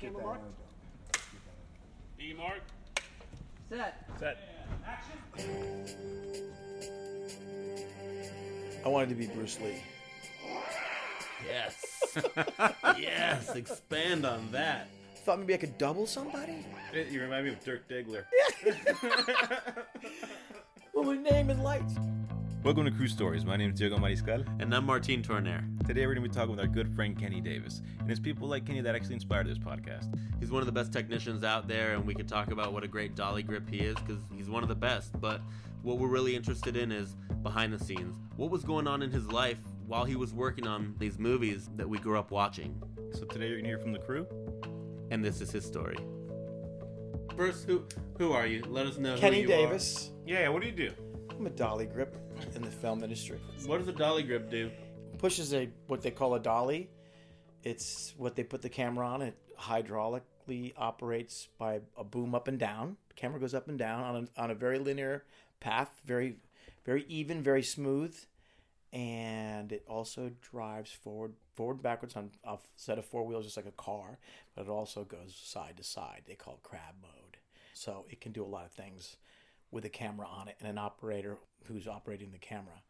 camera, Mark? D Mark. Set. Set. Action. I wanted to be Bruce Lee. Yes. yes. Expand on that. Thought maybe I could double somebody? You remind me of Dirk Diggler. Well, my name and lights. Welcome to Crew Stories. My name is Diego Mariscal. And I'm Martin Tournaire. Today we're going to be talking with our good friend Kenny Davis. And it's people like Kenny that actually inspired this podcast. He's one of the best technicians out there, and we could talk about what a great dolly grip he is because he's one of the best. But what we're really interested in is behind the scenes. What was going on in his life while he was working on these movies that we grew up watching? So today you're going to hear from the crew. And this is his story. First, who who are you? Let us know. who Kenny you Davis. Yeah, yeah, what do you do? I'm a dolly grip in the film industry. What does a dolly grip do? Pushes a what they call a dolly. It's what they put the camera on. It hydraulically operates by a boom up and down. The camera goes up and down on a, on a very linear path, very very even, very smooth, and it also drives forward forward and backwards on a set of four wheels, just like a car. But it also goes side to side. They call it crab mode. So it can do a lot of things with a camera on it and an operator who's operating the camera.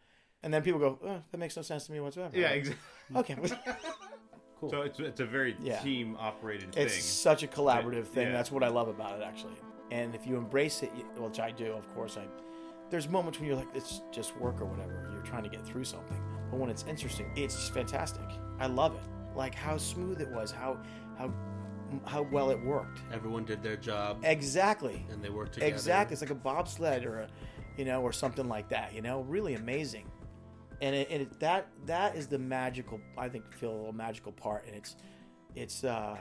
And then people go, oh, that makes no sense to me whatsoever. Yeah, exactly. Okay. Cool. So it's, it's a very Yeah. team operated it's such a collaborative thing. Yeah. That's what I love about it, actually. And if you embrace it, which I do, of course, I. There's moments when you're like, it's just work or whatever. You're trying to get through something, but when it's interesting, it's just fantastic. I love it. Like how smooth it was, how how how well it worked. Everyone did their job, Exactly. and they worked together. Exactly. It's like a bobsled or a, you know, or something like that. You know, really amazing. And it, and it, that that is the magical. I think feel a magical part, and it's it's uh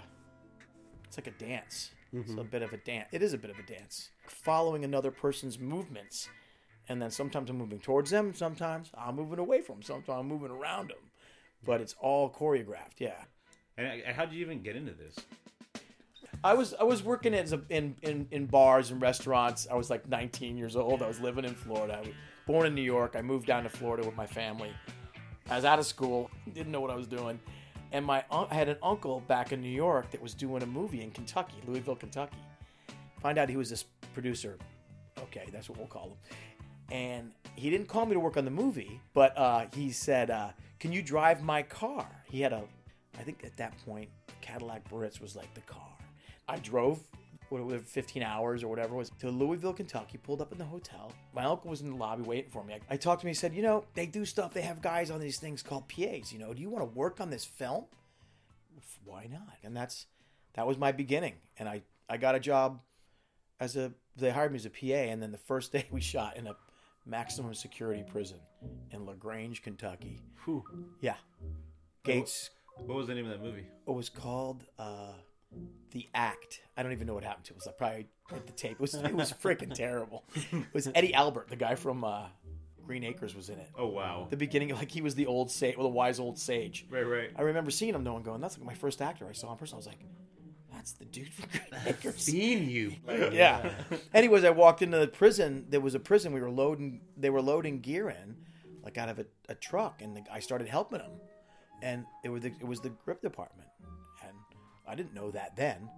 it's like a dance. It's a bit of a dance. It is a bit of a dance, following another person's movements, and then sometimes I'm moving towards them. Sometimes I'm moving away from them. Sometimes I'm moving around them. But it's all choreographed. Yeah. and, and how did you even get into this? I was I was working as a, in, in in bars and restaurants. I was like 19 years old. I was living in Florida. I was born in New York. I moved down to Florida with my family. I was out of school, didn't know what I was doing, and my I had an uncle back in New York that was doing a movie in Kentucky, Louisville, Kentucky. Find out he was this producer. Okay, that's what we'll call him. And he didn't call me to work on the movie, but uh, he said, uh, "Can you drive my car?" He had a, I think at that point, Cadillac Biarritz was like the car. I drove what was 15 hours or whatever it was to Louisville, Kentucky. Pulled up in the hotel. My uncle was in the lobby waiting for me. I, I talked to him. He said, "You know, they do stuff. They have guys on these things called PAs. You know, do you want to work on this film? Why not?" And that's that was my beginning. And I I got a job as a they hired me as a PA. And then the first day we shot in a maximum security prison in Lagrange, Kentucky. Whew. Yeah, Gates What was the name of that movie? it was called uh, the Act. I don't even know what happened to it. It was like probably at the tape. It was it was freaking terrible. It was Eddie Albert, the guy from uh, Green Acres, was in it. Oh wow. The beginning, like he was the old sage, well, the wise old sage. Right, right. I remember seeing him, though, and going, "That's like my first actor I saw in person." I was like, "That's the dude from Green Acres." Seen you. yeah. Anyways, I walked into the prison. There was a prison. We were loading. They were loading gear in, like out of a, a truck, and the, I started helping them. And it was the, it was the grip department, and I didn't know that then.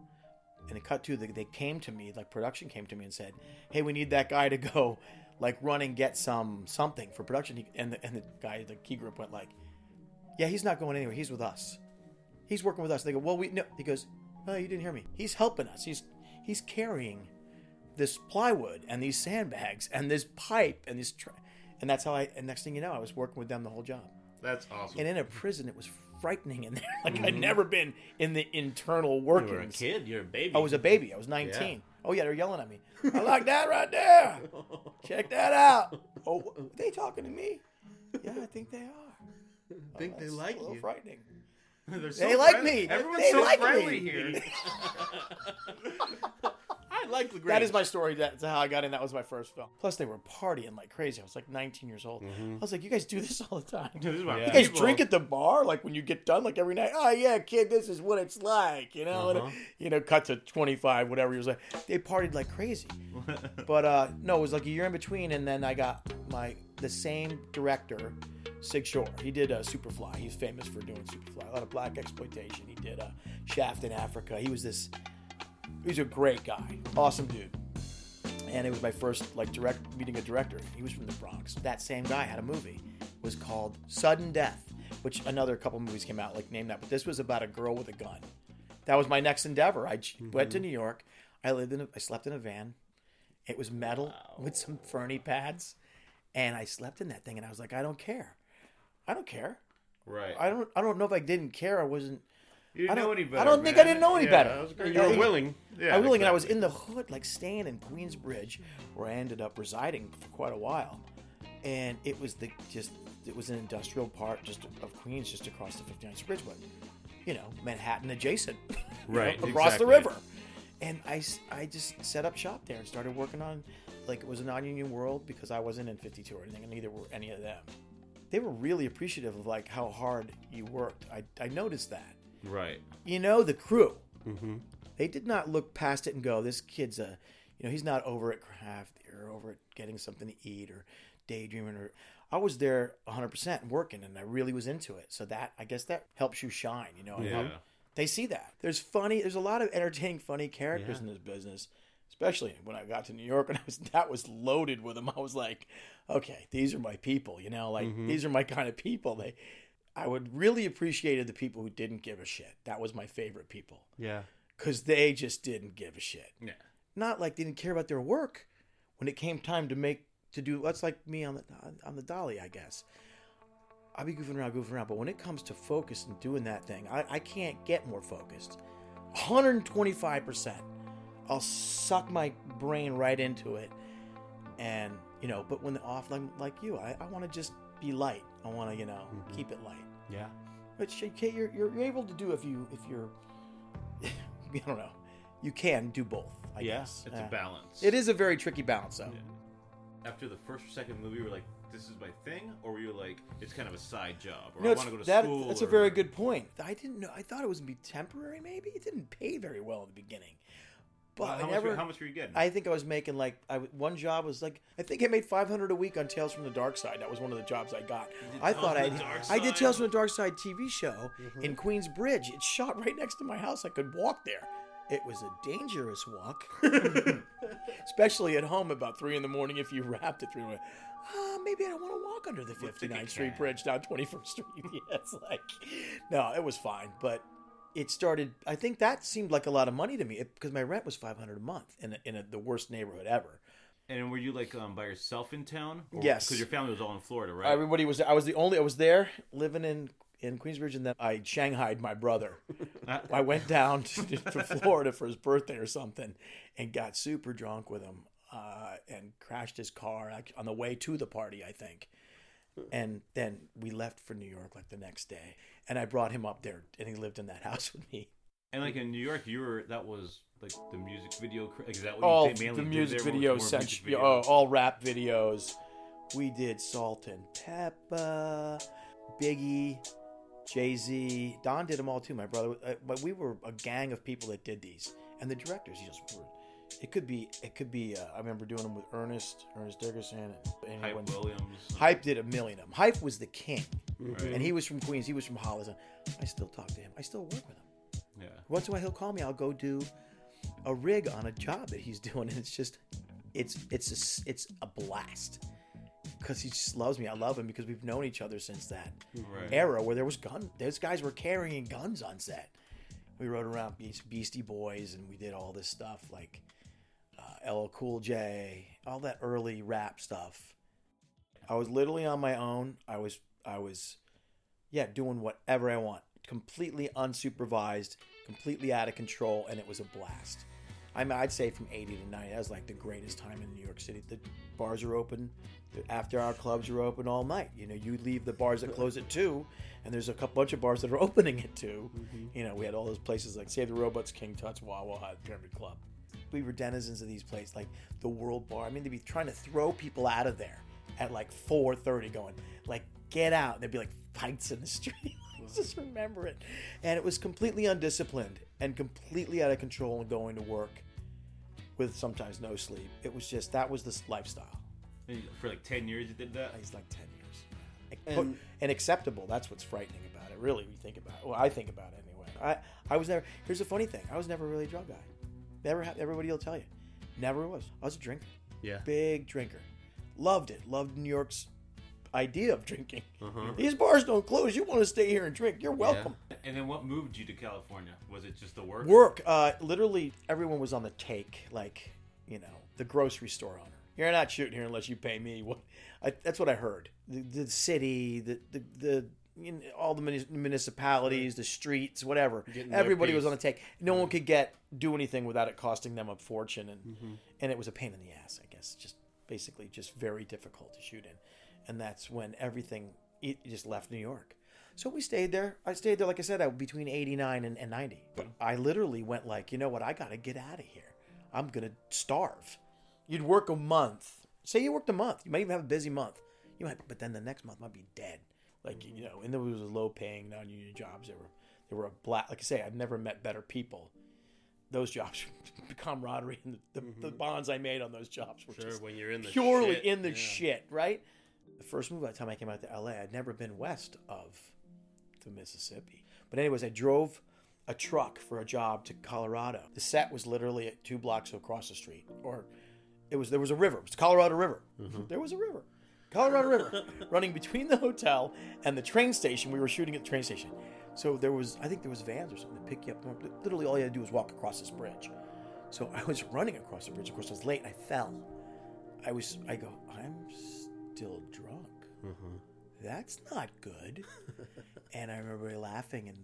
And it cut to the, they came to me, like production came to me and said, "Hey, we need that guy to go, like run and get some something for production." And the, and the guy, the key grip, went like, "Yeah, he's not going anywhere. He's with us. He's working with us." They go, "Well, we no." He goes, "No, you didn't hear me. He's helping us. He's he's carrying." this plywood and these sandbags and this pipe and this tra- and that's how I and next thing you know I was working with them the whole job That's awesome. and in a prison it was frightening in there like I'd mm-hmm. never been in the internal workings. You were a kid. You're a baby. I was a baby I was 19 oh yeah they're yelling at me I like that right there check that out oh are they talking to me yeah I think they are I oh, think they like a little you. frightening They're They like friendly. me. Everyone's They so like friendly me. here. I like the That is my story. That's how I got in. That was my first film. Plus, they were partying like crazy. I was like 19 years old. I was like, "You guys do this all the time? This is my You guys people. drink at the bar like when you get done, like every night. Oh yeah, kid, this is what it's like. You know, And, you know, cut to 25, whatever. He was like, they partied like crazy. but uh, no, it was like a year in between, and then I got my the same director Sig Shore. He did uh, Superfly. He's famous for doing Superfly. A lot of blaxploitation. He did uh, Shaft in Africa. He was this. He's a great guy. Awesome dude. And it was my first like direct meeting a director. He was from the Bronx. That same guy had a movie. It was called Sudden Death, which another couple movies came out like name that. But this was about a girl with a gun. That was my next endeavor. I j- went to mm-hmm. New York. I lived in. A, I slept in a van. It was metal with some furni pads, and I slept in that thing. And I was like, I don't care. I don't care. Right. I don't. I don't know if I didn't care. I wasn't. You didn't I don't- know any better. I don't think man. I didn't know any Yeah, better. that was great. You were willing. Yeah. I was willing, and I was in the hood, like staying in Queensbridge, where I ended up residing for quite a while. And it was the just it was an industrial part just of Queens, just across the 59th Bridgeway. You know, Manhattan adjacent, you know, Right, across the river. And I, I just set up shop there and started working on like it was a non-union world because I wasn't in 52 or anything, and neither were any of them. They were really appreciative of like how hard you worked. I, I noticed that Right. you know the crew Mm-hmm. they did not look past it and go this kid's a you know he's not over at craft or over at getting something to eat or daydreaming or i was there 100% working and i really was into it so that i guess that helps you shine you know Yeah. help- they see that there's funny there's a lot of entertaining funny characters Yeah. in this business especially when i got to new york and i was that was loaded with them i was like okay these are my people you know like Mm-hmm. these are my kind of people they I would really appreciated the people who didn't give a shit. That was my favorite people Yeah. because they just didn't give a shit. Yeah. Not like they didn't care about their work when it came time to make to do. That's like me on the on the dolly, I guess. I'll be goofing around, goofing around, but when it comes to focus and doing that thing, I, I can't get more focused. 125 percent. I'll suck my brain right into it, and you know. But when the off, like, like you, I, I want to just be light. I want to, you know, keep it light Yeah. But you're, you're you're able to do if you if you're I don't know you can do both I Yeah, guess It's Uh, a balance. it is a very tricky balance though After the first or second movie, were like, "This is my thing," or were you like, "It's kind of a side job," or no, "I want to go to that, school"? that's a very good point I didn't know I thought it was gonna be temporary maybe it didn't pay very well at the beginning but How, I much, never were- how much were you getting? I think I was making like I one job was like I think I made 500 a week on Tales from the Darkside. That was one of the jobs I got. I Tales thought I I did Tales from the Darkside TV show in Queensbridge. It's shot right next to my house. I could walk there. It was a dangerous walk, especially at home about three in the morning. If you wrapped at three, uh, maybe I don't want to walk under the Looks like 59th Street. Bridge down 21st Street. yeah, it's like, no, it was fine, but it started. I think that seemed like a lot of money to me because my rent was 500 a month in a, in a, the worst neighborhood ever. and were you like um, by yourself in town? Yes. Because your family was all in Florida, right? Everybody was. I was the only. I was there living in in Queensbridge, and then I shanghaied my brother. I went down to, to Florida for his birthday or something, and got super drunk with him, uh, and crashed his car on the way to the party, I think. And then we left for New York like the next day, and I brought him up there, and he lived in that house with me. and like in New York, you were that was like the music video. is that what all you mainly the music videos, music oh, all rap videos. We did Salt and Pepper, Biggie, Jay Z. Don did them all too. My brother, uh, but we were a gang of people that did these, and the directors. You just were. It could be. It could be. Uh, I remember doing them with Ernest, Ernest Dickerson, and, Hype Williams. Hype did a million of them. Hype was the king, Right. and he was from Queens. He was from Hollis. I still talk to him. I still work with him. yeah. Once in a while, he'll call me. I'll go do a rig on a job that he's doing, and it's just, it's it's a, it's a blast because he just loves me. I love him because we've known each other since that Right. era where there was gun. Those guys were carrying guns on set. We rode around Beastie Boys, and we did all this stuff like Uh, LL Cool J, all that early rap stuff. I was literally on my own. I was I was yeah, doing whatever I want, completely unsupervised, completely out of control, and it was a blast. I mean, I'd say from 80 to 90, that was like the greatest time in New York City. The bars are open, the after hour clubs are open all night. You know, you leave the bars that close at 2, and there's a couple bunch of bars that are opening at 2. Mm-hmm. You know, we had all those places like Save the Robots, King Tut's, Wawa, Pyramid Club. We were denizens of these places, like the World Bar. I mean, they'd be trying to throw people out of there at like 4.30 going, like, get out. And there'd be like fights in the street. Just remember it. And it was completely undisciplined and completely out of control and going to work with sometimes no sleep. It was just, that was the lifestyle. And For like ten years, you did that. It's like 10 years. and, and acceptable. That's what's frightening about it. Really, when you think about it. Well, I think about it anyway. I I was never. Here's the funny thing. I was never really a drug guy. Never. ha- Everybody will tell you. Never was. I was a drinker. Yeah. Big drinker. Loved it. Loved New York's idea of drinking. Uh-huh. These bars don't close. You want to stay here and drink? You're welcome. And then what moved you to California? Was it just the work? Work. Uh, literally, everyone was on the take. Like, you know, the grocery store owner. You're not shooting here unless you pay me. What? I, that's what I heard. The, the city, the the, the you know, all the municipalities, the streets, whatever. Everybody was on the take. No one could get do anything without it costing them a fortune, and Mm-hmm. and it was a pain in the ass. I guess just basically just very difficult to shoot in, and that's when everything it just left New York. So we stayed there. I stayed there, like I said, I, between 89 and, and 90. But I literally went like, you know what? I got to get out of here. I'm going to starve. You'd work a month. Say you worked a month. You might even have a busy month. You might, but then the next month might be dead. Like, you know, and there was low paying, non union jobs. There were, there were a black, like I say, I've never met better people. Those jobs, the camaraderie and the, the, the mm-hmm. bonds I made on those jobs were Sure, when you're in the purely shit, in the yeah. shit, right? The first move by the time I came out to LA, I'd never been west of the Mississippi. But anyways, I drove a truck for a job to Colorado. The set was literally at two blocks across the street, or it was there was a river. It was the Colorado River. Mm-hmm. There was a river, Colorado River, running between the hotel and the train station. We were shooting at the train station, so there was I think there was vans or something to pick you up. Literally, all you had to do was walk across this bridge. So I was running across the bridge. Of course, I was late. And I fell. I was. I go. I'm still drunk. Mm-hmm. That's not good. and I remember laughing, and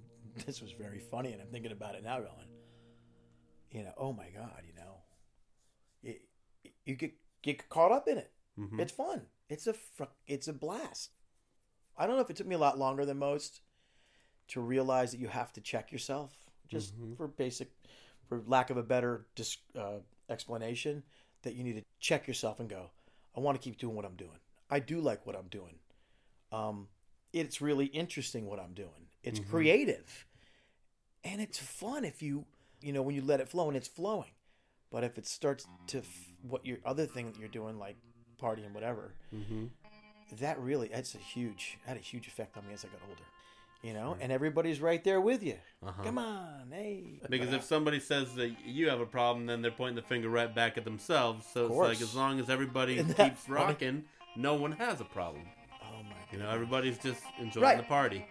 this was very funny. And I'm thinking about it now, going, you know, oh my god, you know, it, you get get caught up in it. It's fun. It's a fr- it's a blast. I don't know if it took me a lot longer than most to realize that you have to check yourself, just for basic, for lack of a better dis- uh, explanation, that you need to check yourself and go, I want to keep doing what I'm doing. I do like what I'm doing. Um, it's really interesting what I'm doing. It's creative, and it's fun if you, you know, when you let it flow and it's flowing. But if it starts to f- what your other thing that you're doing, like partying, whatever, mm-hmm. that really that's a huge had a huge effect on me as I got older. You know, and everybody's right there with you. Uh-huh. Come on, hey. Because if uh, somebody says that you have a problem, then they're pointing the finger right back at themselves. So it's course. like as long as everybody keeps rocking, no one has a problem. oh my You know, everybody's just enjoying Right. the party.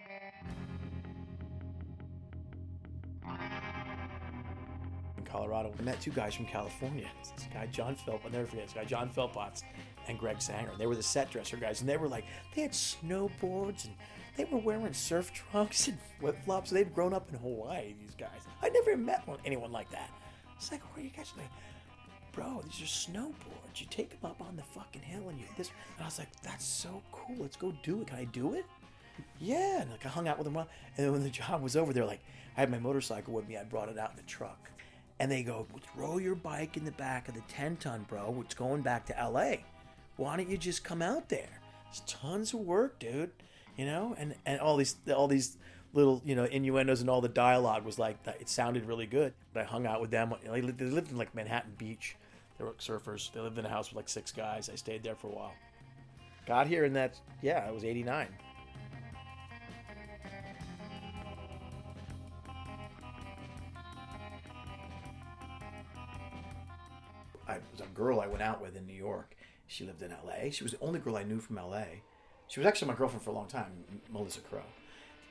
Colorado. I met two guys from California. This guy John Philp, I'll never forget this guy John Philpotts and Greg Sanger. They were the set dresser guys, and they were like they had snowboards and they were wearing surf trunks and flip flops. They'd grown up in Hawaii. These guys, I never met one, anyone like that. It's like, where are you guys? Like, bro, these are snowboards. You take them up on the fucking hill and you this. And I was like, that's so cool. Let's go do it. Can I do it? Yeah, and like I hung out with them, and then when the job was over, they're like, I had my motorcycle with me. I brought it out in the truck, and they go, throw your bike in the back of the 10 ton, bro. It's going back to LA. Why don't you just come out there? It's tons of work, dude. You know, and and all these all these little you know innuendos and all the dialogue was like it sounded really good. But I hung out with them. They lived in like Manhattan Beach. They were surfers. They lived in a house with like six guys. I stayed there for a while. Got here in that yeah, it was '89. Girl I went out with in New York. She lived in L.A. She was the only girl I knew from L.A. She was actually my girlfriend for a long time, Melissa Crow.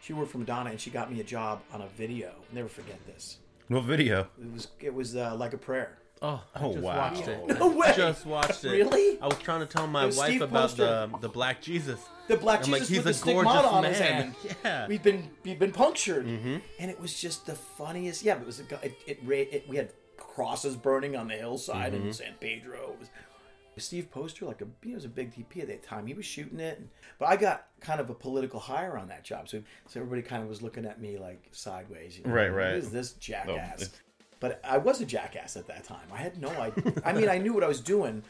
She worked for Madonna, and she got me a job on a video. I'll never forget this. What video? It was it was uh, like a prayer. Oh, I Oh, just wow. watched it. No way! Just watched it. Really? I was trying to tell my wife Steve about Poster. the the black Jesus. The black I'm Jesus like, he's with a the stigmata gorgeous on his hand. Yeah. We've been we've been punctured, and it was just the funniest. Yeah, it was a, guy- it, it, it. We had crosses burning on the hillside in San Pedro. It was Steve Poster, like a he was a big DP at that time. He was shooting it, and, but I got kind of a political hire on that job, so so everybody kind of was looking at me like sideways. You know, Right, right. Who is this jackass? it's- but I was a jackass at that time. I had no idea. I mean, I knew what I was doing,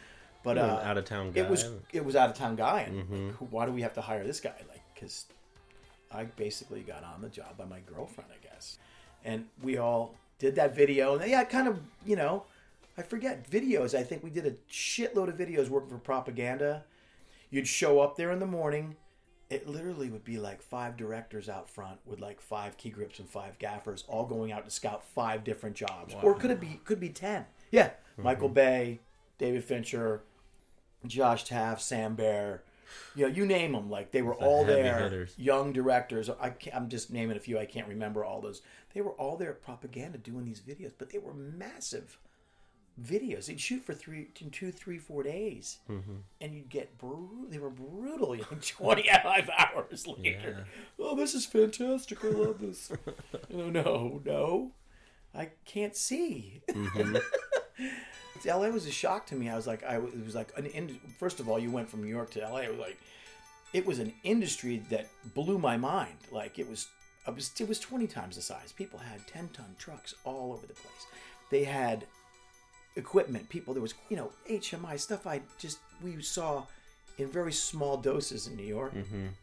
but You were uh, an out-of-town It was guy. it was out of town guy, and like, who- why do we have to hire this guy? Like, because I basically got on the job by my girlfriend, I guess, and we all did that video, and yeah, kind of, you know, I forget videos. I think we did a shitload of videos working for propaganda. You'd show up there in the morning it literally would be like five directors out front with like five key grips and five gaffers all going out to scout five different jobs or could it be could be 10 yeah michael mm-hmm. bay david fincher josh taft sam bayer you know you name them like they were The all there hitters. young directors I can't, i'm just naming a few i can't remember all those they were all there propaganda doing these videos but they were massive videos they'd shoot for three two three four days mm-hmm. and you'd get brutal. They were brutal. You know, twenty five hours later. Oh, this is fantastic. I love this. you know, no, no, I can't see. Mm-hmm. LA was a shock to me. I was like, I was- it was like an ind- first of all, you went from New York to LA. It was like, it was an industry that blew my mind. Like it was, it was, it was twenty times the size. People had ten ton trucks all over the place. They had equipment. People, there was you know HMI stuff. I just we saw in very small doses in New York.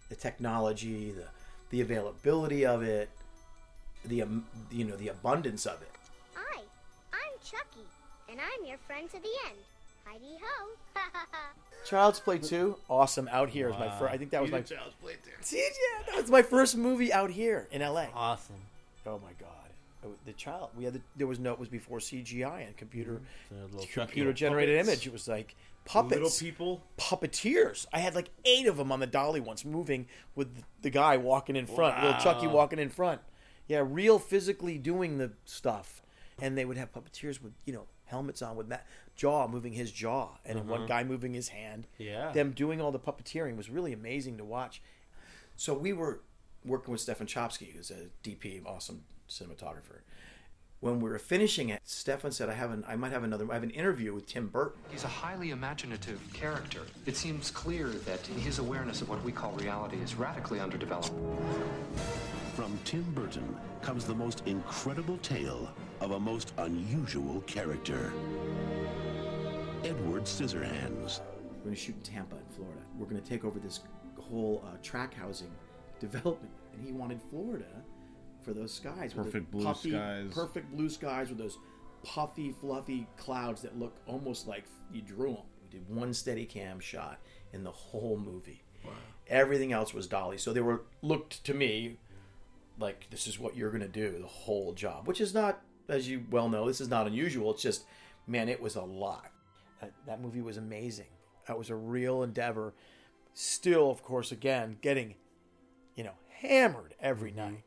The technology, the the availability of it, the um, you know the abundance of it. Hi, I'm Chucky, and I'm your friend to the end. Heidi ho! Child's Play two, awesome. Out here is my first. I think that was my. Child's Play too. See, yeah, that was my first movie out here in LA. Awesome. Oh my god, Oh, the child. We had the, there was no. It was before CGI and computer mm-hmm. little computer generated puppets. image. It was like puppets. Little people. puppeteers. I had like eight of them on the dolly once, moving with the guy walking in front, little Chucky walking in front. Yeah, real physically doing the stuff, and they would have puppeteers with you know helmets on with Matt jaw moving his jaw, and then one uh-huh. guy moving his hand. Yeah. them doing all the puppeteering was really amazing to watch. So we were working with Stefan Czapsky, who's a DP, awesome cinematographer. When we were finishing it, Stefan said, "I have an, I might have another. I have an interview with Tim Burton." He's a highly imaginative character. It seems clear that his awareness of what we call reality is radically underdeveloped. From Tim Burton comes the most incredible tale of a most unusual character. Edward Scissorhands. We're going to shoot in Tampa, in Florida. We're going to take over this whole uh, track housing development, and he wanted Florida for those skies, Perfect blue puffy, skies. perfect blue skies with those puffy, fluffy clouds that look almost like you drew them. We did one Steadicam shot in the whole movie. Wow. Everything else was dolly, so they were looked to me like this is what you're going to do the whole job, which is not, as you well know, this is not unusual. It's just, man, it was a lot. That, that movie was amazing. That was a real endeavor. Still, of course, again, getting, you know, hammered every night.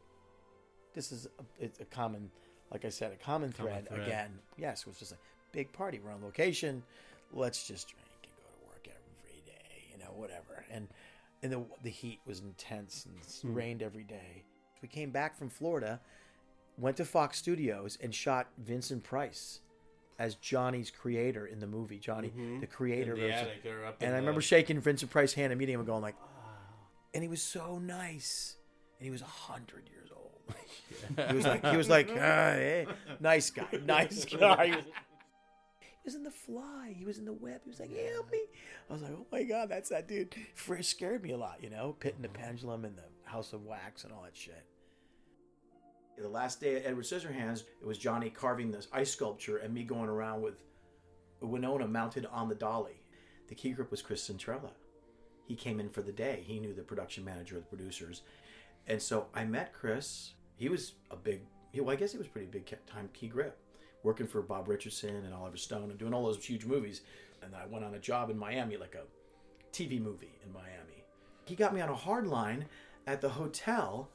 This is a, it's a common, like I said, a common thread. thread. Again, yes, it was just a big party. We're on location. Let's just drink and go to work every day, you know, whatever. And and the the heat was intense and it hmm. rained every day. We came back from Florida, went to Fox Studios and shot Vincent Price as Johnny's creator in the movie. Johnny, mm-hmm. the creator. The of- attic or up in and I the- remember shaking Vincent Price's hand and meeting him and going like, and he was so nice. And he was a hundred years old. he was like, he was like, ah, hey, nice guy, nice guy. He was, he was in the fly. He was in the web. He was like, help me. I was like, oh my god, that's that dude. It scared me a lot, you know, Pit and the Pendulum and the House of Wax and all that shit. The last day at Edward Scissorhands, it was Johnny carving this ice sculpture and me going around with Winona mounted on the dolly. The key grip was Chris Centrella. He came in for the day. He knew the production manager, of the producers. And so I met Chris. He was a big, well, I guess he was pretty big time key grip, working for Bob Richardson and Oliver Stone and doing all those huge movies. And I went on a job in Miami, like a TV movie in Miami. He got me on a hard line at the hotel.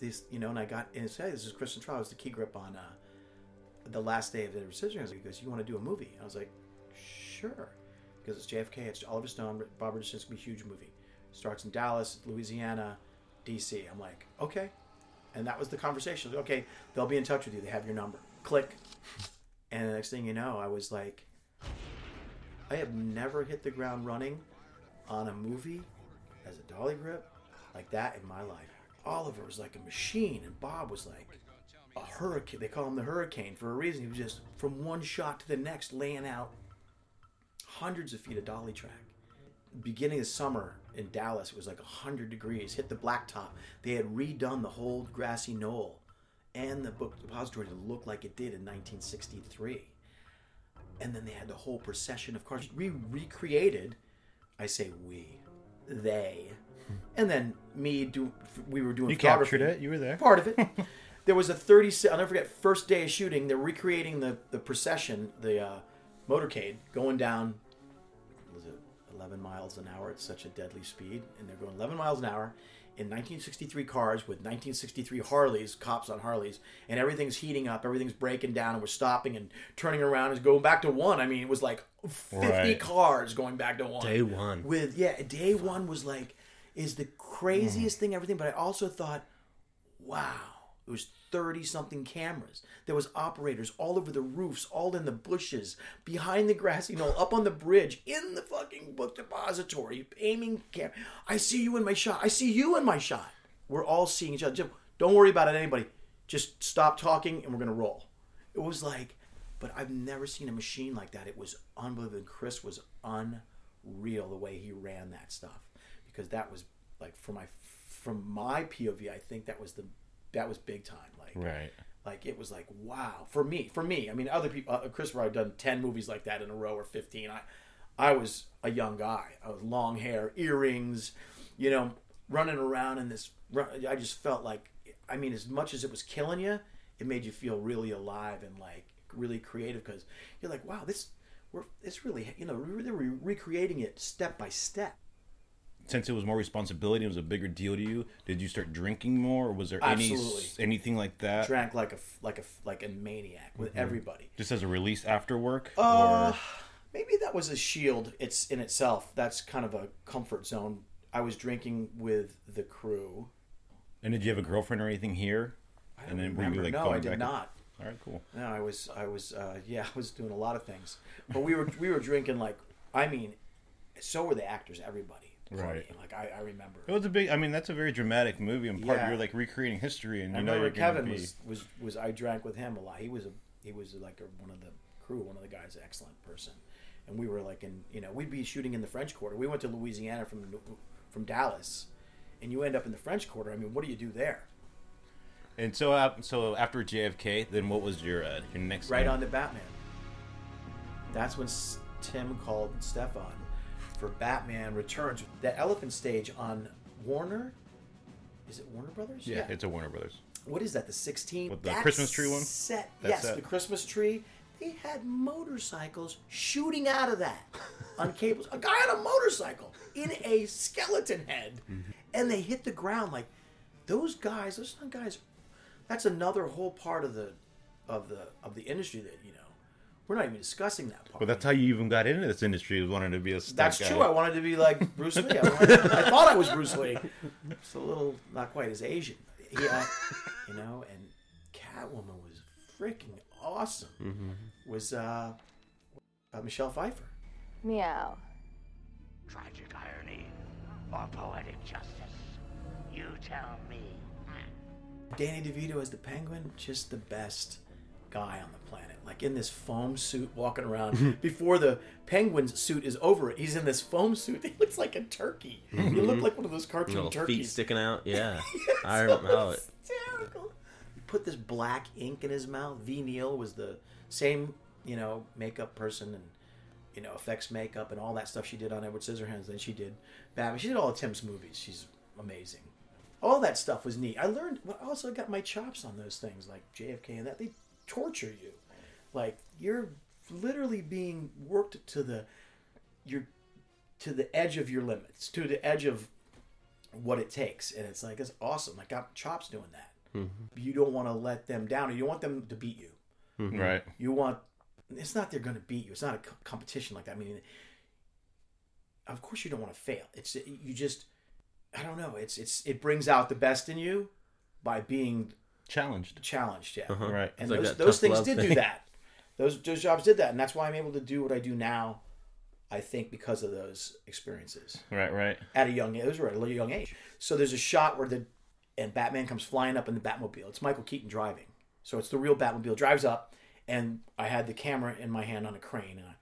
This, you know, and I got and said, "This is Chris Centrella. I was the key grip on uh, the last day of the Scissorhands." He goes, "You want to do a movie?" I was like, "Sure," because it's JFK. It's Oliver Stone, Bob Richardson. It's gonna be a huge movie. Starts in Dallas, Louisiana, DC. I'm like, okay, and that was the conversation. Okay, they'll be in touch with you. They have your number. Click, and the next thing you know, I was like, I have never hit the ground running on a movie as a dolly grip like that in my life. Oliver was like a machine, and Bob was like a hurricane. They call him the hurricane for a reason. He was just from one shot to the next, laying out hundreds of feet of dolly track. Beginning of summer in Dallas, it was like 100 degrees, hit the blacktop. They had redone the whole grassy knoll and the book depository to look like it did in 1963. And then they had the whole procession of cars. We recreated, I say we, they and then me do we were doing You captured it. You were there. Part of it. there was a 30 I'll never forget first day of shooting they're recreating the the procession the uh, motorcade going down 11 miles an hour at such a deadly speed and they're going 11 miles an hour in 1963 cars with 1963 Harleys cops on Harleys and everything's heating up everything's breaking down and we're stopping and turning around and going back to one I mean it was like 50 Right. cars going back to one Day one. with yeah day one was like is the craziest thing everything but I also thought wow it was 30 something cameras. There was operators all over the roofs all in the bushes behind the grassy knoll up on the bridge in the fucking book depository aiming cam i see you in my shot i see you in my shot. We're all seeing each other. Just, don't worry about it anybody. Just stop talking and we're gonna roll. It was like but i've never seen a machine like that. It was unbelievable. And chris was unreal the way he ran that stuff because that was like for my from my POV, I think that was the that was big time. Right. like it was like wow for me for me. I mean, other people, uh, Chris I've done ten movies like that in a row or fifteen. I I was a young guy. I was long hair, earrings, you know, running around in this. I just felt like I mean, as much as it was killing you, it made you feel really alive and like really creative because you're like, wow, this we're it's really you know they're re- recreating it step by step. Since it was more responsibility, it was a bigger deal to you. Did you start drinking more, or was there any anything like that? Drank like a like a like a maniac with everybody. Just as a release after work, Uh, or maybe that was a shield. It's in itself. That's kind of a comfort zone. I was drinking with the crew. and did you have a girlfriend or anything here? I don't And then remember. like, no, I did not. All right, cool. No, I was I was uh, yeah, I was doing a lot of things. But we were we were drinking like I mean, so were the actors. Everybody. Right. Like I, I remember. It was a big. I mean, that's a very dramatic movie, and part Yeah. you're like recreating history, and I you know remember you're gonna Kevin be. was, was was I drank with him a lot. He was a he was like a, one of the crew, one of the guys, excellent person. And we were like in you know we'd be shooting in the French Quarter. We went to Louisiana from from Dallas, and you end up in the French Quarter. I mean, what do you do there? And so, uh, so after JFK, then what was your uh, your next? Right on to Batman. That's when S- Tim called Stefan for Batman Returns. That elephant stage on Warner. Is it Warner Brothers? Yeah, it's a Warner Brothers. what is that? The 16 With the That Christmas tree one? Set. That yes, set. the Christmas tree. They had motorcycles shooting out of that on cables. A guy on a motorcycle in a skeleton head, Mm-hmm. and they hit the ground like those guys. Those guys. That's another whole part of the of the of the industry that you know we're not even discussing that part. Well, that's how you even got into this industry, was wanting to be a stunt That's guy. true. I wanted to be like Bruce Lee. I, wanted- I thought I was Bruce Lee. It's a little not quite as Asian. He, uh, you know, and Catwoman was freaking awesome. Was uh, uh, Michelle Pfeiffer? Meow. Tragic irony or poetic justice? You tell me. Danny DeVito as the Penguin, just the best guy on the planet. Like in this foam suit, walking around. Mm-hmm. Before the Penguin suit is over, he's in this foam suit. He looks like a turkey. He looked mm-hmm. like one of those cartoon Little feet turkeys. sticking out. Yeah, I remember it. hysterical. He put this black ink in his mouth. Ve Neill was the same, you know, makeup person and you know effects makeup and all that stuff she did on Edward Scissorhands. Then she did Batman. She did all of Tim's movies. She's amazing. All that stuff was neat. I learned. well, I also got my chops on those things like JFK and that. They torture you, like you're literally being worked to the you're to the edge of your limits, to the edge of what it takes. And it's like, it's awesome. Like got chops doing that. Mm-hmm. You don't want to let them down, or you want them to beat you. Mm-hmm. Right. You want, it's not they're going to beat you. It's not a co- competition like that. I mean, of course you don't want to fail. It's, you just, I don't know. It's, it's, it brings out the best in you by being Challenged. challenged. Yeah. Uh-huh. Right. And It's those, that those things did thing. do that. Those those jobs did that, and that's why I'm able to do what I do now. I think because of those experiences Right. Right. at a young age. Those were at a young age. So there's a shot where the and Batman comes flying up in the Batmobile. It's Michael Keaton driving, so it's the real Batmobile. Drives up, and I had the camera in my hand on a crane, and I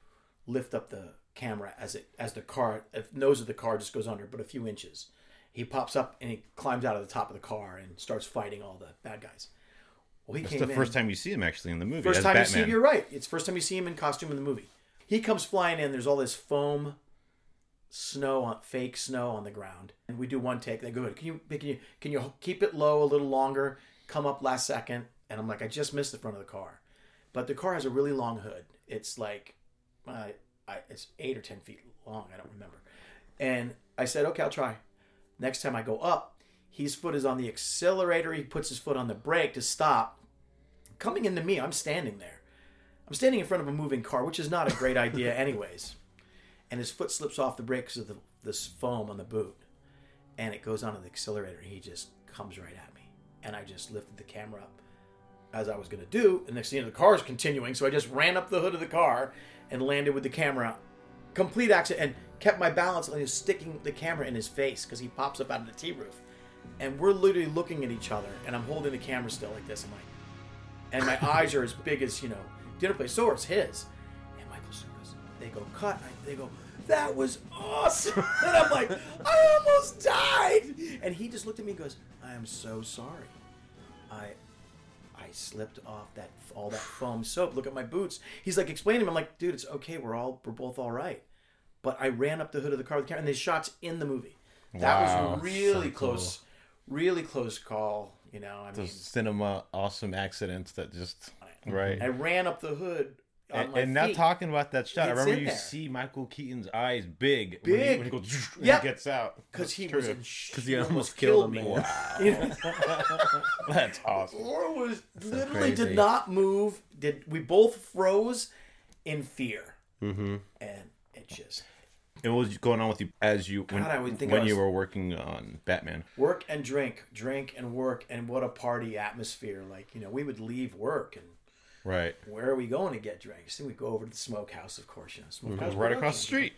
lift up the camera as it as the car the nose of the car just goes under, but a few inches. He pops up and he climbs out of the top of the car and starts fighting all the bad guys. Well, he That's came the in- first time you see him actually in the movie. First time Batman. you see him, you're right. It's first time you see him in costume in the movie. He comes flying in. There's all this foam snow on fake snow on the ground. And we do one take. They go, can you can you can you keep it low a little longer? Come up last second. And I'm like, I just missed the front of the car, but the car has a really long hood. It's like, uh, I, it's eight or ten feet long. I don't remember. And I said, okay, I'll try. Next time I go up, his foot is on the accelerator. He puts his foot on the brake to stop. Coming into me, I'm standing there. I'm standing in front of a moving car, which is not a great idea, anyways. And his foot slips off the brake because of the, this foam on the boot. And it goes onto the accelerator. And he just comes right at me. And I just lifted the camera up as I was going to do. And next thing you know, the car is continuing. So I just ran up the hood of the car and landed with the camera. Complete accident. And kept my balance on his sticking the camera in his face because he pops up out of the T roof. And we're literally looking at each other. And I'm holding the camera still like this. I'm like, and my eyes are as big as, you know, dinner plate. So is his. And Michael Circus, they go, cut. I, they go, that was awesome. and I'm like, I almost died. And he just looked at me and goes, I am so sorry. I I slipped off that all that foam soap. Look at my boots. He's like explaining to me. I'm like, dude, it's okay. We're all we're both all right. But I ran up the hood of the car with the camera, and there's shots in the movie. That Wow, was really so cool. close, really close call. You know, I mean, cinema awesome accidents that just right. I ran up the hood. And, and not talking about that shot, I remember you there. see Michael Keaton's eyes big, when he- when he, goes Yep. he gets out because he was true. in sh- 'Cause he almost killed killed me. a man. You know? That's awesome. Laura was literally crazy. did not move. Did we both froze in fear? Mm-hmm. And it just And what was going on with you as you when, God, I think when I you were working on Batman? work and drink, drink and work, and what a party atmosphere! Like you know, we would leave work and Right. where are we going to get drinks? Then we go over to the smokehouse, of course. You know, smokehouse Right across the street.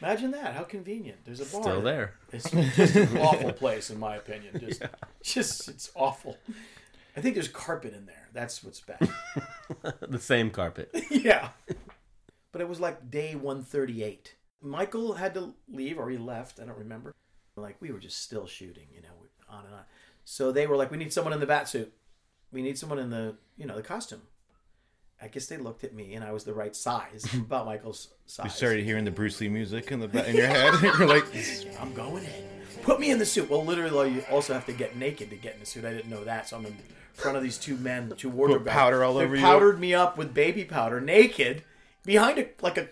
Imagine that! How convenient. There's a bar Still there. It's just an awful place, in my opinion. Just, just it's awful. I think there's carpet in there. That's what's bad. the same carpet. yeah. But it was like day 138. Michael had to leave, or he left. I don't remember. Like, we were just still shooting, you know, on and on. So they were like, we need someone in the bat suit. We need someone in the, you know, the costume. I guess they looked at me and I was the right size, about Michael's size. You started hearing the Bruce Lee music in the in your head. You're like, I'm going in. Put me in the suit. Well, literally, you also have to get naked to get in the suit. I didn't know that, so I'm in front of these two men, two wardrobe guys. powder all they over you? powdered me up with baby powder, naked, behind a like a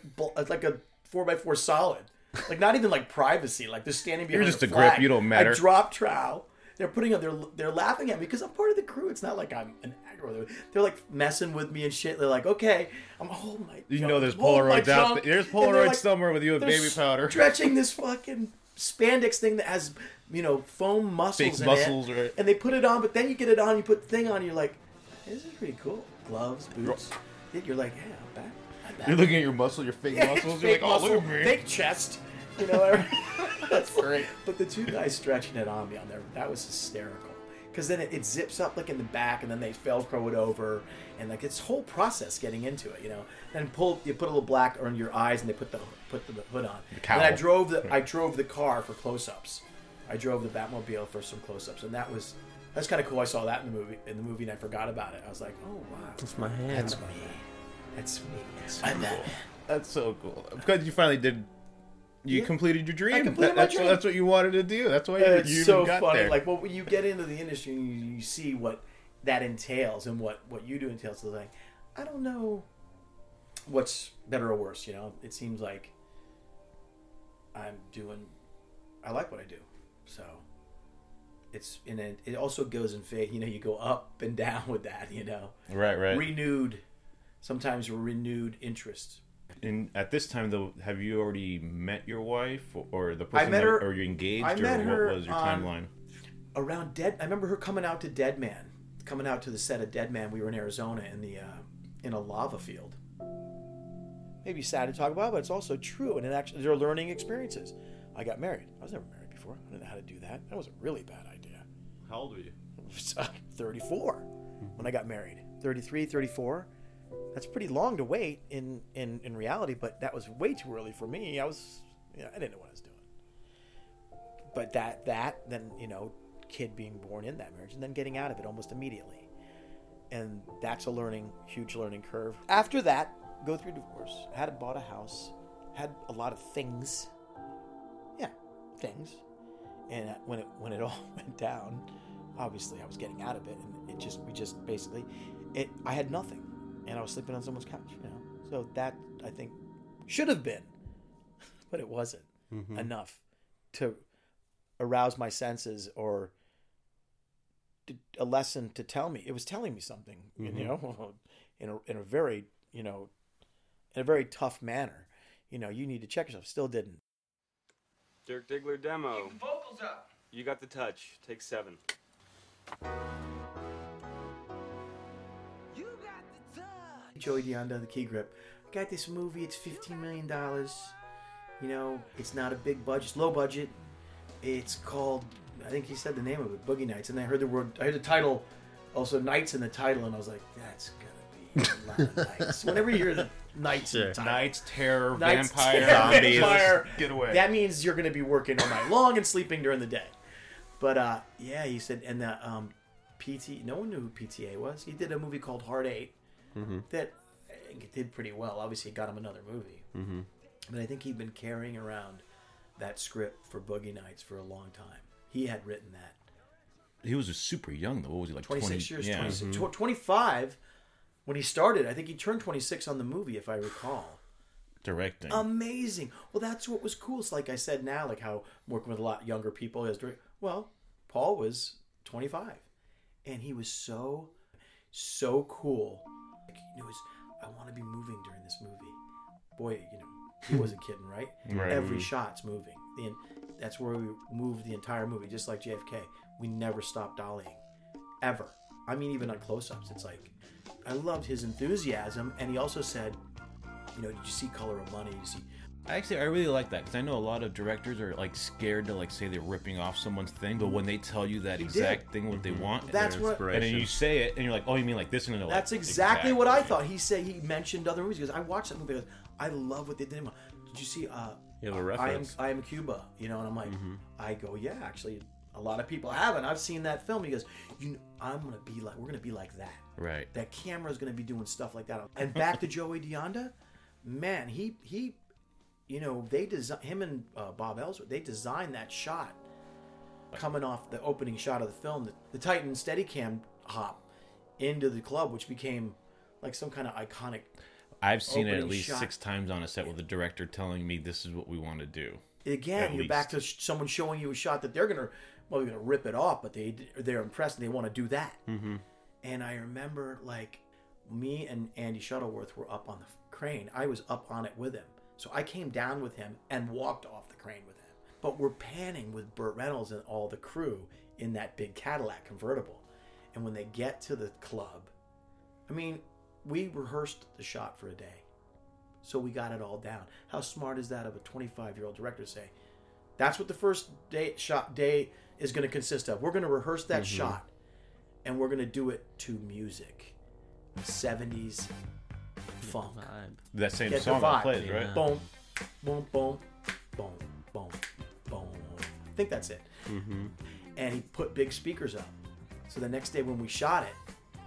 like a four by four solid, like not even like privacy. Like they're standing behind. You're just a grip, you don't matter. I drop trowel. They're putting up. They're they're laughing at me because I'm part of the crew. It's not like I'm an actor. They're, they're like messing with me and shit. They're like, okay, I'm holding my. God. You junk, know, there's Polaroids out junk. There's And Polaroids like- somewhere with you with they're baby powder. Stretching this fucking spandex thing that has, you know, foam muscles Fake muscles, it. right. And they put it on, but then you get it on, you put the thing on, you're like, this is pretty cool. Gloves, boots. You're like, yeah, You're looking at your muscle, your fake Yeah, muscles. You're fake like, oh, look muscle, at me. fake chest. You know, That's great. but the two guys stretching it on me on there, that was hysterical. Because then it, it zips up like in the back, and then they Velcro it over, and like it's whole process getting into it, you know. Then pull, you put a little black on your eyes, and they put the put the hood on. cowl. And I drove the I drove the car for close-ups. I drove the Batmobile for some close-ups, and that was that's kind of cool. I saw that in the movie in the movie, and I forgot about it. I was like, oh wow, That's my hand. that's me, that's me, I'm Batman. That's so cool. Because you finally did. You Yeah. completed your dream. completed That- my that's, dream. that's what you wanted to do. That's why you, it's you so got funny. there. Like, well, when you get into the industry, and you, you see what that entails and what what you do entails. So like, I don't know what's better or worse. You know, it seems like I'm doing. I like what I do, so it's and it, it also goes in phase. You know, you go up and down with that. You know, right, right. renewed. Sometimes renewed interest. and at this time, though, have you already met your wife or, or the person? I met that- her- or you engaged? I or met her what was your on- timeline? around Dead. I remember her coming out to Dead Man, coming out to the set of Dead Man. We were in Arizona in the uh, in a lava field. Maybe sad to talk about, but it's also true, and it actually they're learning experiences. I got married. I was never married before. I didn't know how to do that. That was a really bad idea. How old were you? 34 when I got married. 33, 34. That's pretty long to wait in, in, in reality, but that was way too early for me. I was, you know, I didn't know what I was doing. But that, that, then, you know, kid being born in that marriage and then getting out of it almost immediately. And that's a learning, huge learning curve. After that, go through divorce. Had bought a house, had a lot of things, Yeah, things, and when it when it all went down, obviously I was getting out of it, and it just we just basically, it I had nothing, and I was sleeping on someone's couch, you know. So that I think should have been, but it wasn't mm-hmm. enough to arouse my senses or to, a lesson to tell me. It was telling me something, you mm-hmm. know, in a in a very you know, in a very tough manner. You know, you need to check yourself. Still didn't. Dirk Diggler demo. Vocals up. You got the touch. Take seven. Joey Deonda, the key grip. I got this movie. It's fifteen million dollars. You know, it's not a big budget. It's low budget. It's called. I think he said the name of it, Boogie Nights. And I heard the word. I heard the title, also Nights in the title, and I was like, that's gonna be a lot of nights. Whenever you hear the Nights in the title, Knights, terror, Nights, vampire, zombies. vampire. Get away. That means you're going to be working all night long and sleeping during the day. But uh, yeah, he said, and the um, PT. No one knew who PTA was. He did a movie called Hard 8 that I think it did pretty well. Obviously, it got him another movie. Mm-hmm. But I think he'd been carrying around that script for Boogie Nights for a long time. He had written that. He was super young though. What was he like? 26 20, years, Yeah. 26, mm-hmm. tw- 25 when he started. I think he turned 26 on the movie, if I recall. Directing. amazing. Well, that's what was cool. It's like I said now, like how I'm working with a lot younger people as direct. Well, Paul was 25, and he was so, so cool. Like, he knew his, I want to be moving during this movie. Boy, you know, he wasn't kidding, right? Right. Every mm-hmm. shot's moving. The, that's where we moved the entire movie, just like JFK. We never stopped dollying, ever. I mean, even on close-ups, it's like I loved his enthusiasm, and he also said, you know, did you see Color of Money? Did you see Actually, I really like that because I know a lot of directors are like scared to like say they're ripping off someone's thing, but when they tell you that exact thing, what they want, That's and what- and then you say it, and you're like, oh, you mean like this, and they're like, That's exactly what I thought. He said he mentioned other movies because I watched that movie. He goes, I love what they did. Did you see? Uh, You have a I am reference. I am Cuba. You know, and I'm like, I go, yeah, actually, a lot of people haven't. I've seen that film. He goes, you, know, I'm gonna be like, we're gonna be like that. Right. That camera's gonna be doing stuff like that. And back to Joey Deonda, man, he he, you know, they design him and uh, Bob Elswit. They designed that shot coming off the opening shot of the film, the, the Titan Steadicam hop into the club, which became like some kind of iconic. I've seen it at least shot. six times on a set with the director telling me this is what we want to do. Again, At you're back to sh- someone showing you a shot that they're gonna, well, they're gonna rip it off, but they they're impressed and they want to do that. Mm-hmm. And I remember like me and Andy Shuttleworth were up on the crane. I was up on it with him. So I came down with him and walked off the crane with him. But we're panning with Burt Reynolds and all the crew in that big Cadillac convertible. And when they get to the club, I mean, we rehearsed the shot for a day. So we got it all down. How smart is that of a 25 year old director to say, that's what the first day shot day is going to consist of. We're going to rehearse that Mhm. shot and we're going to do it to music. 70s funk. That same Get song that vibe. plays, right? Boom, boom, boom, boom, boom, boom. I think that's it. Mm-hmm. And he put big speakers up. So the next day when we shot it, we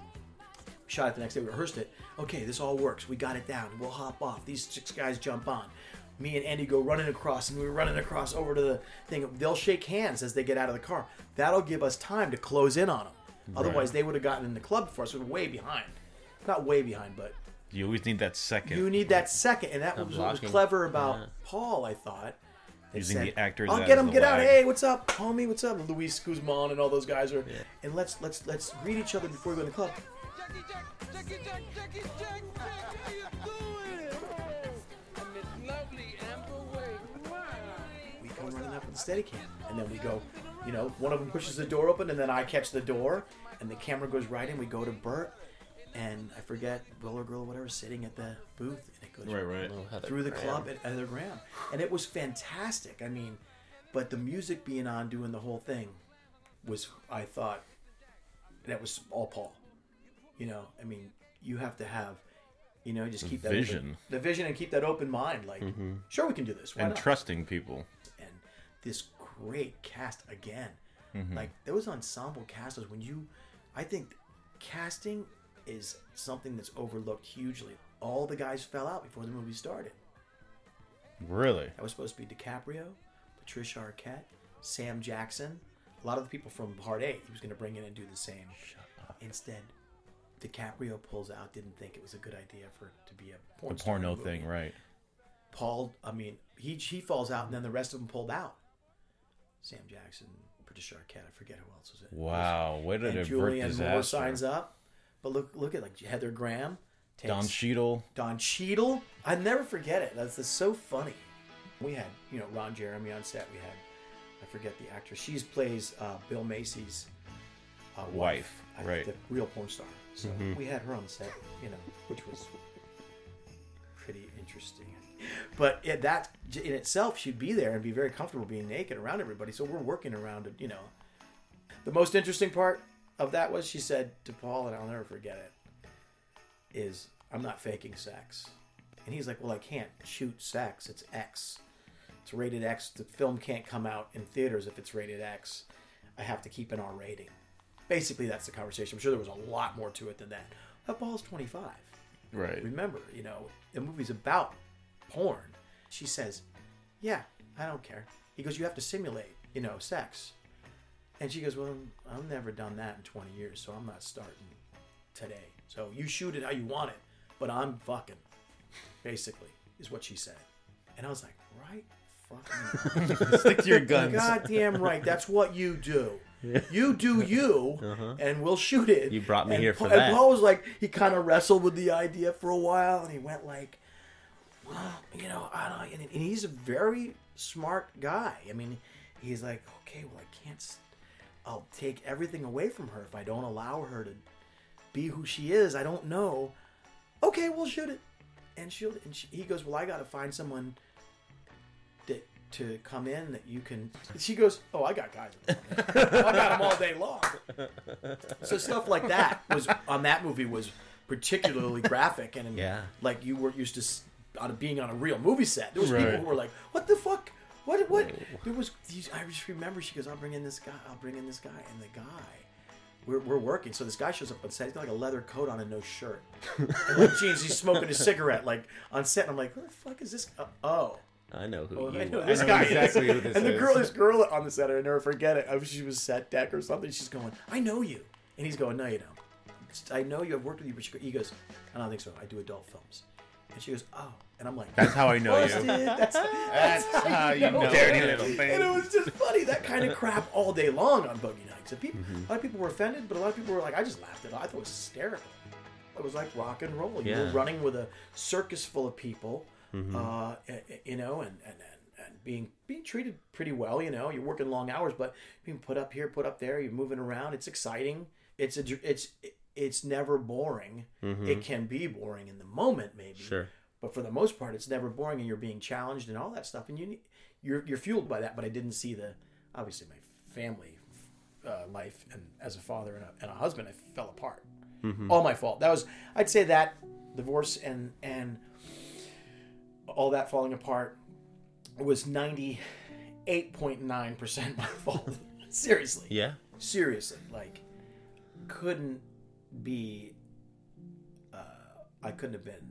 shot it the next day, we rehearsed it. Okay, this all works. We got it down. We'll hop off. These six guys jump on. Me and Andy go running across, and we're running across over to the thing. They'll shake hands as they get out of the car. That'll give us time to close in on them. Otherwise, Right. they would have gotten in the club before us. We're way behind. Not way behind, but You always need that second. you need that second, and that That was what was blocking. clever about Yeah. Paul. I thought They Using said, the actors I'll as get him. the Get out. lag. Hey, what's up, homie? What's up? Luis Guzman and all those guys are. And let's let's let's greet each other before we go in the club. We come running up with the Steadicam, and then we go. You know, one of them pushes the door open, and then I catch the door, and the camera goes right in. We go to Burt, and I forget Will or Girl or whatever sitting at the booth, and it goes Right, right. Oh, through the Graham. club at Heather Graham, and it was fantastic. I mean, but the music being on, doing the whole thing, was I thought that was all Paul. You know, I mean, you have to have, you know, just The keep that vision. open, the vision, and keep that open mind. Like, Mhm. sure, we can do this. Why and not? trusting people. and this great cast again. Mhm. Like those ensemble casters, when you, I think casting is something that's overlooked hugely. All the guys fell out before the movie started. Really? That was supposed to be DiCaprio, Patricia Arquette, Sam Jackson, a lot of the people from Hard Eight. He was going to bring in and do the same. Instead, DiCaprio pulls out. Didn't think it was a good idea for it to be a The porn star porno movie. thing, right? Paul, I mean, he he falls out, and then the rest of them pulled out. Sam Jackson, Patricia Arquette, I forget who else was it. Wow, way to and Julianne Moore signs up. But look, look at like Heather Graham, takes Don Cheadle. Don Cheadle. I never forget it. That's, that's so funny. We had you know Ron Jeremy on set. We had I forget the actress. She plays uh, Bill Macy's uh, Wife, I- right. The real porn star. So Mhm. we had her on the set. You know, which was pretty interesting. But it, that in itself, she'd be there and be very comfortable being naked around everybody. So we're working around it, you know. The most interesting part of that was she said to Paul, and I'll never forget it, is I'm not faking sex. And he's like, Well, I can't shoot sex. It's X. It's rated X. The film can't come out in theaters if it's rated X. I have to keep an R rating. Basically, that's the conversation. I'm sure there was a lot more to it than that. That Paul's 25. Right. Remember, you know, the movie's about porn. She says, Yeah, I don't care. He goes, You have to simulate, you know, sex. And she goes, Well, I've never done that in 20 years, so I'm not starting today. So you shoot it how you want it, but I'm fucking, basically, is what she said. And I was like, Right fucking. Stick to your guns. Goddamn right. That's what you do. You do you, Uh-huh. and we'll shoot it. You brought me And here for that. And Paul was like, he kind of wrestled with the idea for a while, and he went like, well, you know, I don't. And, and he's a very smart guy. I mean, he's like, okay, well, I can't. S- I'll take everything away from her if I don't allow her to be who she is. I don't know. Okay, we'll shoot it. And she'll. And she, he goes, well, I got to find someone that to come in that you can. She goes, oh, I got guys. I got them all day long. So stuff like that was on that movie was particularly graphic and Yeah. like you were used to on being on a real movie set. There was people who were like, "What the fuck? What? What?" There was. These, I just remember she goes, "I'll bring in this guy. I'll bring in this guy." And the guy, we're, we're working. So this guy shows up on set. He's got like a leather coat on and no shirt, and like jeans. He's smoking a cigarette like on set. And I'm like, "Who the fuck is this?" Uh, oh. I know who Oh, you I know are. this know guy exactly is. who this and the girl, this girl on the set, I never forget it. I was, she was set deck or something. She's going, "I know you," and he's going, "No, you don't. I know you. I've worked with you." But she, he goes, "I don't think so. I do adult films." And she goes, "Oh," and I'm like, That's how I know Busted. you. That's, That's how you know. Dirty little thing. And it was just funny. That kind of crap all day long on Boogie Nights. And people, Mm-hmm. a lot of people were offended, but a lot of people were like, "I just laughed at it. I thought it was hysterical. It was like rock and roll. You Yeah. were running with a circus full of people, Mm-hmm. uh, you know, and, and and and being being treated pretty well. You know, you're working long hours, but being put up here, put up there. You're moving around. It's exciting. It's a dr- it's it's never boring. It can be boring in the moment, maybe. Sure. But for the most part, it's never boring, and you're being challenged and all that stuff, and you you're you're fueled by that. But I didn't see the obviously my family uh, life and as a father and a, and a husband, I fell apart. All my fault. That was I'd say that divorce and and all that falling apart was ninety eight point nine percent my fault. Seriously Yeah. seriously like couldn't be uh i couldn't have been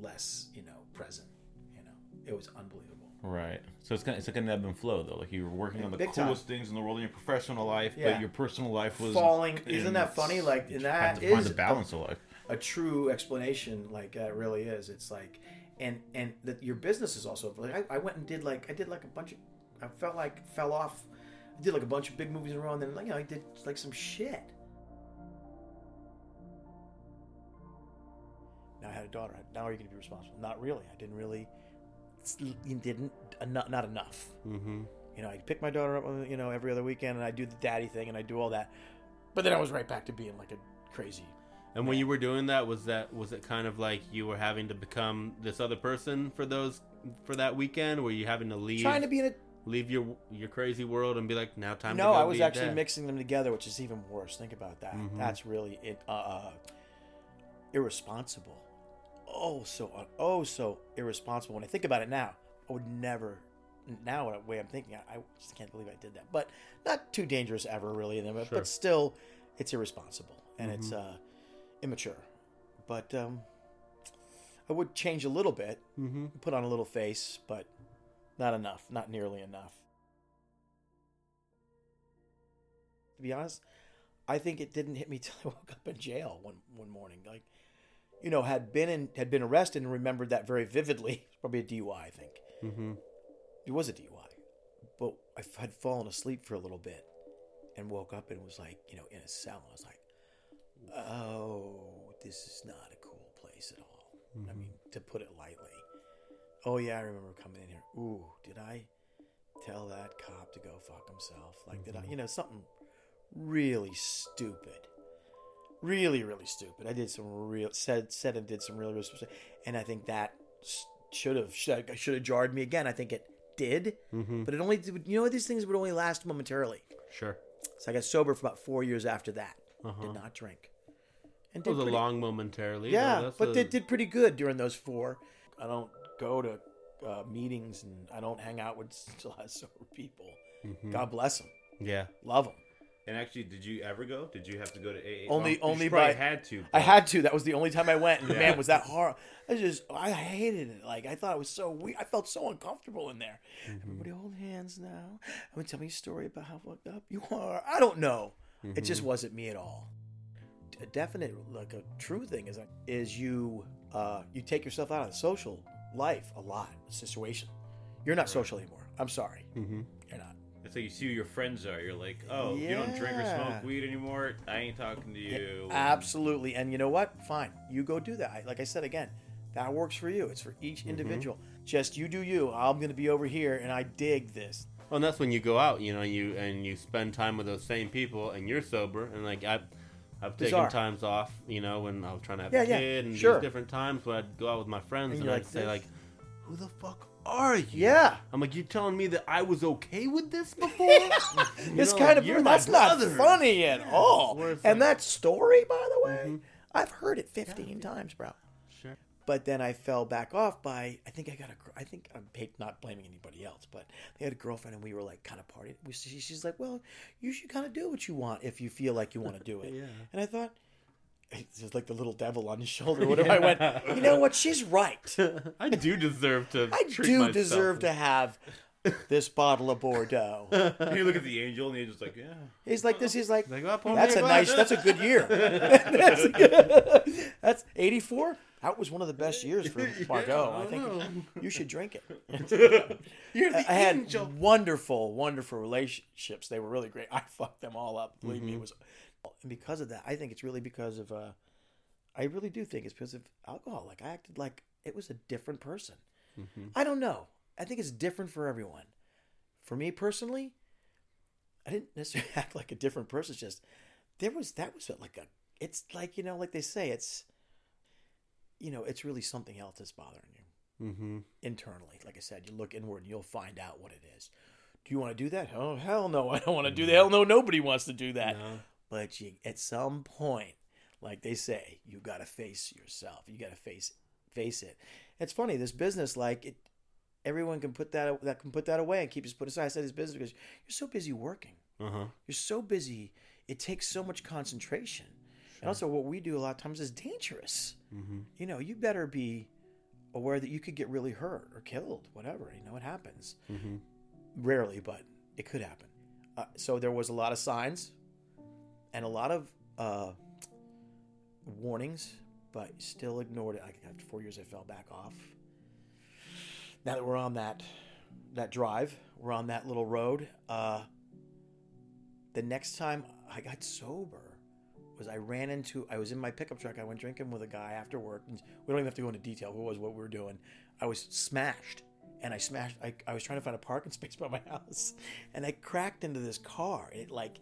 less you know present you know it was unbelievable Right. So it's kind it's like an ebb and flow though. Like you were working on the Big time. coolest things in the world in your professional life, Yeah. but your personal life was Falling- isn't that funny? Like, in that is the balance of life. a true explanation like that really is it's like and and that your business is also like I, I went and did like i did like a bunch of i felt like fell off i did like a bunch of big movies in a row and then like you know i did like some shit daughter now are you going to be responsible not really i didn't really you didn't uh, not, not enough Mm-hmm. you know, I pick my daughter up, uh, you know, every other weekend, and I do the daddy thing, and I do all that. But then I was right back to being like a crazy. And when you were doing that, was that was it kind of like you were having to become this other person for those for that weekend? Were you having to leave Trying to be in a. leave your your crazy world and be like, now time to No, I was actually mixing them together, which is even worse. Think about that. Mhm. That's really it. Uh, uh, irresponsible oh so uh, oh so irresponsible. When I think about it now, I would never. Now, the way I'm thinking, I, just can't believe I did that. But not too dangerous ever, really. Sure. But still, it's irresponsible and mm-hmm. it's uh, immature. But um, I would change a little bit, mm-hmm. put on a little face, but not enough, not nearly enough. To be honest, I think it didn't hit me till I woke up in jail one one morning. Like you know, had been in had been arrested and remembered that very vividly. It's probably a DUI, I think. Mm-hmm. It was a DUI, but I had fallen asleep for a little bit and woke up and was like, you know, in a cell. I was like, oh, this is not a cool place at all. I mean, to put it lightly. Oh yeah, I remember coming in here. Ooh, did I tell that cop to go fuck himself? Like, did I, you know, something really stupid, really, really stupid. I did some real said said and did some really, really stupid, and I think that should have should should have jarred me again. I think it did, Mhm. but it only you know these things would only last momentarily. Sure. So I got sober for about four years after that. Uh-huh. Did not drink. And It was a long momentarily. Yeah. That's but a- they did pretty good during those four. I don't go to uh, meetings and I don't hang out with sober people. Mhm. God bless them. Yeah. Love them. And actually, did you ever go? Did you have to go to AA? Only, Well, only by had to. I had to. That was the only time I went. And Yeah. man, was that hard? I just, I hated it. Like I thought it was so weird. I felt so uncomfortable in there. Mm-hmm. Everybody hold hands now. I'm gonna tell me a story about how fucked up you are. I don't know. It just Mm-hmm. Mhm. wasn't me at all. A definite, like a true thing is is you uh, you take yourself out of the social life a lot. Situation. You're not social anymore. I'm sorry. Mm-hmm. You're not. It's like you see who your friends are. You're like, oh, you don't drink or smoke weed anymore. I ain't talking to you. Absolutely. And you know what? Fine. You go do that. Like I said again, that works for you. It's for each Mm-hmm. individual. Just you do you. I'm going to be over here and I dig this. Well, and that's when you go out, you know, you and you spend time with those same people, and you're sober, and like I, I've taken Bizarre. times off, you know, when I was trying to have Yeah, a yeah, kid, and sure. different times when I'd go out with my friends, And and, I'd like, say "This- like, "Who the fuck are you?" Yeah. I'm like, you telling me that I was okay with this before? It's know, kind of you're that's not brother. funny at all. Where And like- that story, by the way, Mm-hmm. I've heard it 15 times, bro. Sure. But then I fell back off by I think I got a I think I'm not blaming anybody else, but they had a girlfriend and we were like kind of partying. She, she's like, well, you should kind of do what you want if you feel like you want to do it. Yeah. And I thought. It's just like the little devil on his shoulder. What Whatever. I went. You know what? She's right. I do deserve to. I do deserve to have this bottle of Bordeaux. And you look at the angel, and the angel's like, yeah. He's like this. He's like, Like, oh, that's a glass." nice. That's a good year. that's, that's 84. That was one of the best years for Bordeaux. I think you should drink it. You're the I had angel. wonderful, wonderful relationships. They were really great. I fucked them all up. Believe me, it Mhm. was. And because of that, I think it's really because of. uh I really do think it's because of alcohol. Like I acted like it was a different person. Mhm. I don't know. I think it's different for everyone. For me personally, I didn't necessarily act like a different person. It's just there was that was like a. It's like you know, like they say, it's. You know, it's really something else that's bothering you Mm-hmm. internally. Like I said, you look inward and you'll find out what it is. Do you want to do that? Oh hell no, I don't want to do that. Hell no, nobody wants to do that. No. But you, at some point, like they say, you got to face yourself. You got to face face it. It's funny this business, like it, everyone can put that that can put that away and keep just put aside. I said this business because you're so busy working. Uh huh. You're so busy. It takes so much concentration. And also, what we do a lot of times is dangerous. Mm-hmm. You know, you better be aware that you could get really hurt or killed, whatever. You know, it happens. Mm-hmm. Rarely, but it could happen. Uh, so there was a lot of signs and a lot of uh, warnings, but still ignored it. After four years, I fell back off. Now that we're on that that drive, we're on that little road. Uh, the next time I got sober was I ran into I was in my pickup truck. I went drinking with a guy after work. And we don't even have to go into detail who was what we were doing. I was smashed, and I smashed. I, I was trying to find a parking space by my house, and I cracked into this car. It like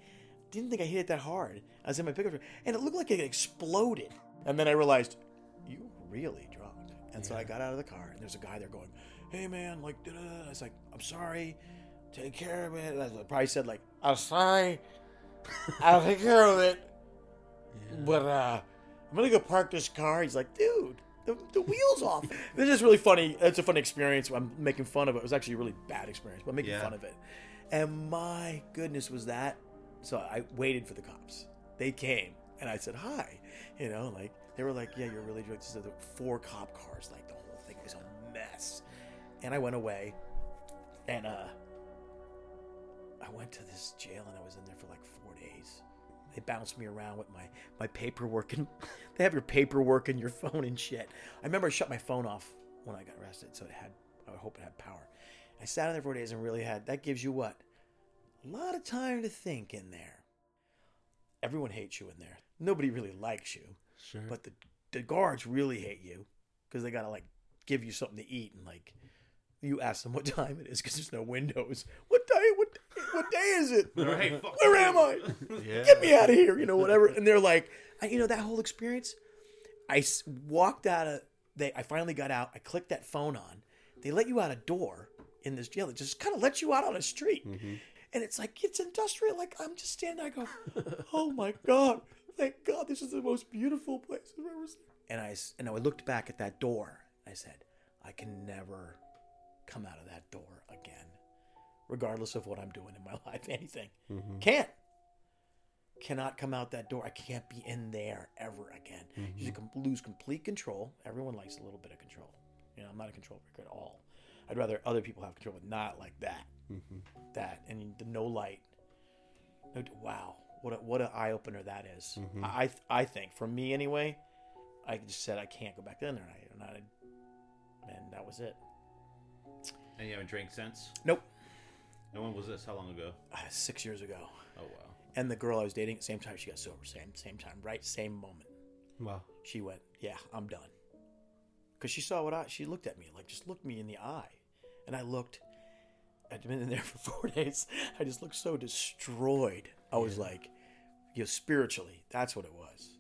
didn't think I hit it that hard. I was in my pickup truck, and it looked like it exploded. And then I realized you really drunk. And so I got out of the car, and there's a guy there going, "Hey man, like," da-da-da." I was like, "I'm sorry, take care of it." And I probably said like, "I'm sorry, I'll take care of it." But uh, I'm gonna go park this car. He's like, dude, the, the wheels off. this is really funny. It's a funny experience. I'm making fun of it. It was actually a really bad experience, but I'm making Yeah. fun of it. And my goodness, was that? So I waited for the cops. They came, and I said hi. You know, like they were like, yeah, you're really drunk. So were four cop cars. Like the whole thing was a mess. And I went away, and uh, I went to this jail, and I was in there for like four days. They bounced me around with my, my paperwork and they have your paperwork and your phone and shit. I remember I shut my phone off when I got arrested, so it had I hope it had power. I sat in there for days and really had that gives you what? A lot of time to think in there. Everyone hates you in there. Nobody really likes you. Sure. But the the guards really hate you because they gotta like give you something to eat and like you ask them what time it is because there's no windows. What day? What what day is it? Right, Where am I? Yeah. Get me out of here! You know whatever. And they're like, I, you know that whole experience. I s- walked out of. They. I finally got out. I clicked that phone on. They let you out a door in this jail. It just kind of lets you out on a street. Mm-hmm. And it's like it's industrial. Like I'm just standing. there, I go, oh my god, thank God, this is the most beautiful place I've ever seen. And I and I looked back at that door. I said, I can never come out of that door again, regardless of what I'm doing in my life. Anything mm-hmm. can't cannot come out that door. I can't be in there ever again. You mm-hmm. can lose complete control. Everyone likes a little bit of control. You know, I'm not a control freak at all. I'd rather other people have control, but not like that. That and the no light. Wow, what a, what an eye opener that is. I I think for me anyway, I just said I can't go back in there, and I, and, that was it. And you haven't drank since? Nope, And when was this? How long ago? Uh, six years ago. Oh wow. And the girl I was dating, same time she got sober, same same time, right, same moment. Wow. She went, "Yeah, I'm done." Because she saw what I, she looked at me, like just looked me in the eye, and I looked. I'd been in there for four days. I just looked so destroyed. I was like, you know, spiritually, that's what it was.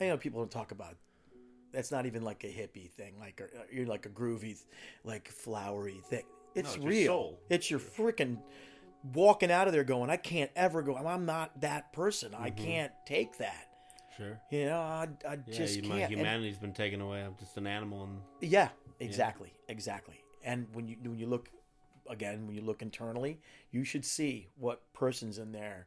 I know people don't talk about. That's not even like a hippie thing, like a, uh, you're like a groovy, like flowery thing. It's, it's your real. soul. It's your freaking walking out of there going, I can't ever go. I'm not that person. I mm-hmm. can't take that. Sure. You know, I, I Yeah, just you- can't. my And- humanity's been taken away. I'm just an animal, and yeah, exactly, exactly. And when you when you look again, when you look internally, you should see what person's in there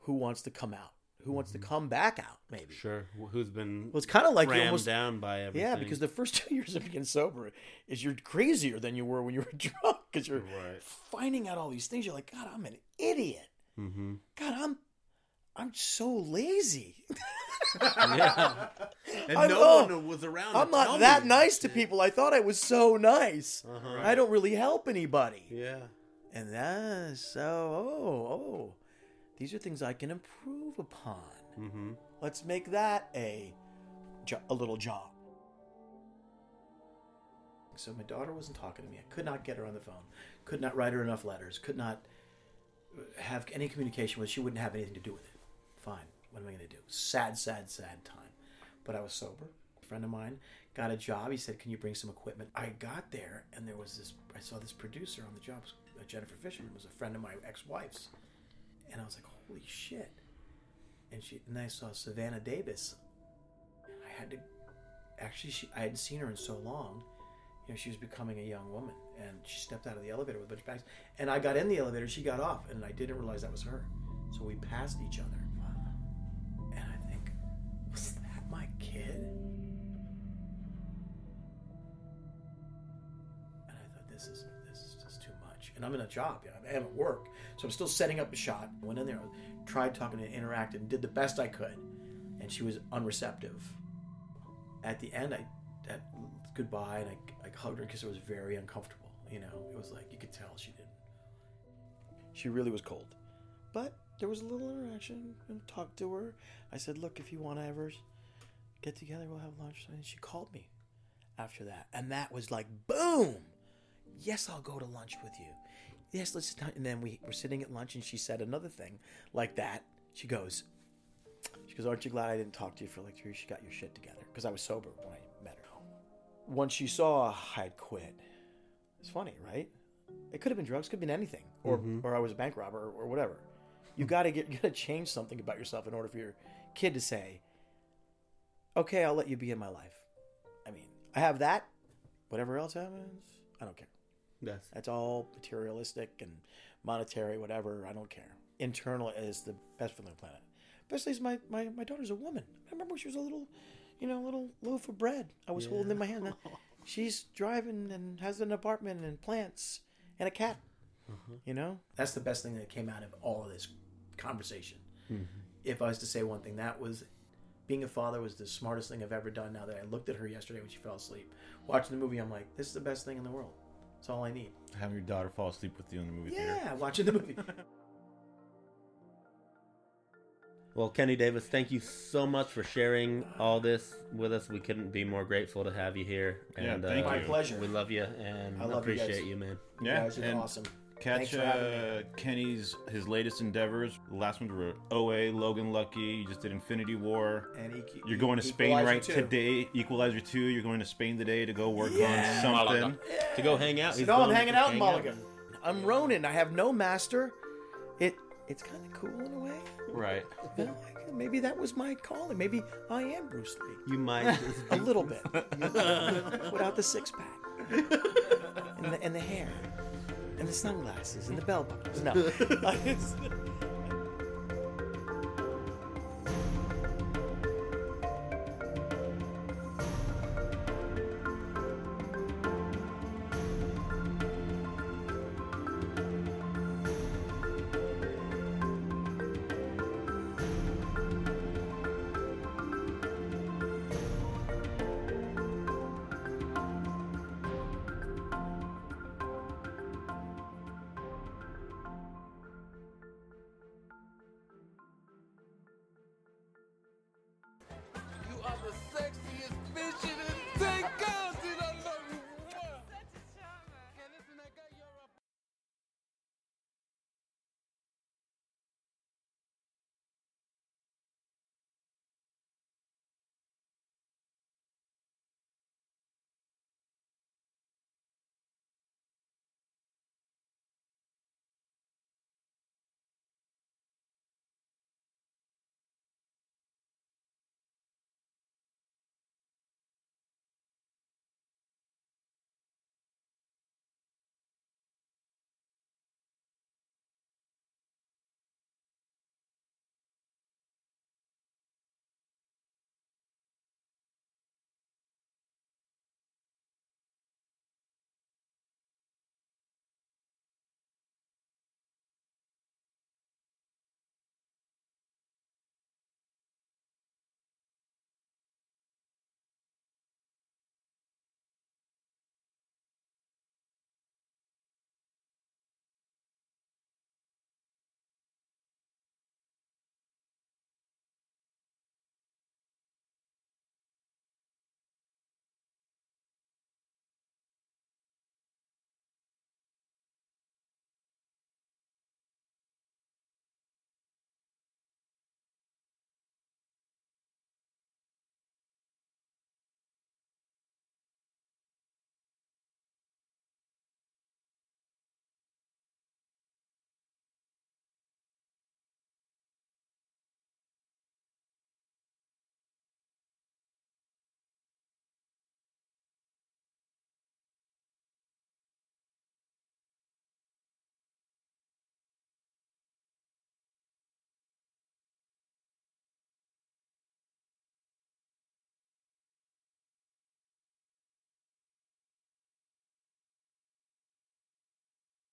who wants to come out, who wants to come back out, maybe. sure, wh- who's been Well, it's kind of like you rammed almost down by everything. yeah, because the first two years of being sober is you're crazier than you were when you were drunk because you're Right. finding out all these things. You're like, God, I'm an idiot. hmm God, I'm I'm so lazy. yeah, and I'm- no oh, one was around. I'm tell not that me. nice to people. I thought I was so nice. Uh-huh. I don't really help anybody. Yeah, And that's so, oh, oh, these are things I can improve upon. mm-hmm. Let's make that a, a little job. So my daughter wasn't talking to me. I could not get her on the phone. Could not write her enough letters. Could not have any communication with. her. She wouldn't have anything to do with it. Fine. What am I going to do? Sad, sad, sad time. But I was sober. A friend of mine got a job. He said, "Can you bring some equipment?" I got there, and there was this. I saw this producer on the job. Jennifer Fisherman was a friend of my ex-wife's, and I was like, "Holy shit!" And she, and I saw Savannah Davis. I had to, actually, she, I hadn't seen her in so long. You know, she was becoming a young woman, and she stepped out of the elevator with a bunch of bags. And I got in the elevator, she got off, and I didn't realize that was her. So we passed each other, kid? And I thought, this is this is just too much. And I'm in a job, you know, I am at work, so I'm still setting up a shot. Went in there, tried talking and interacted, and did the best I could, and she was unreceptive. At the end, I that goodbye, and I, I hugged her because it was very uncomfortable. You know, it was like you could tell she didn't. She really was cold, but there was a little interaction and talked to her. I said, "Look, if you want to ever get together, we'll have lunch." And she called me after that, and that was like boom. Yes, I'll go to lunch with you. Yes, let's. And then we were sitting at lunch, and she said another thing like that. She goes, she goes, "Aren't you glad I didn't talk to you for like three years? She got your shit together." Because I was sober when I met her. Once she saw I'd quit, it's funny, right? It could have been drugs, could have been anything, or mm-hmm. or I was a bank robber, or, or whatever. You got to get you got to change something about yourself in order for your kid to say, "Okay, I'll let you be in my life." I mean, I have that. Whatever else happens, I don't care. Yes. That's all materialistic and monetary, whatever. I don't care. Internal is the best for the planet. Especially as my, my, my daughter's a woman. I remember when she was a little, you know, little loaf of bread. I was holding in my hand. She's driving and has an apartment and plants and a cat. Mm-hmm. You know, that's the best thing that came out of all of this conversation. Mm-hmm. If I was to say one thing, that was being a father was the smartest thing I've ever done. Now that I looked at her yesterday when she fell asleep, watching the movie, I'm like, this is the best thing in the world. That's all I need. Having your daughter fall asleep with you in the movie theater. Yeah, watching the movie. Well, Kenny Davis, thank you so much for sharing all this with us. We couldn't be more grateful to have you here. Yeah, And thank uh, you. My pleasure. We love you and I love you appreciate guys. you, man. Yeah, guys are and awesome. Thanks Catch uh, Kenny's his latest endeavors. The last ones were OA, Logan Lucky. You just did Infinity War. And EQ You're going to Spain Equalizer right 2. today. Equalizer two. You're going to Spain today to go work Yeah. on something. Malaga. To go hang out. So He's no, I'm hanging out in hang out. Mulligan. I'm Ronin. I have no master. It it's kind of cool in a way. Right. You maybe that was my calling. Maybe I am Bruce Lee. You might. A little bit. Without the six pack. And the, and the hair. And the sunglasses and the bell buckles. No.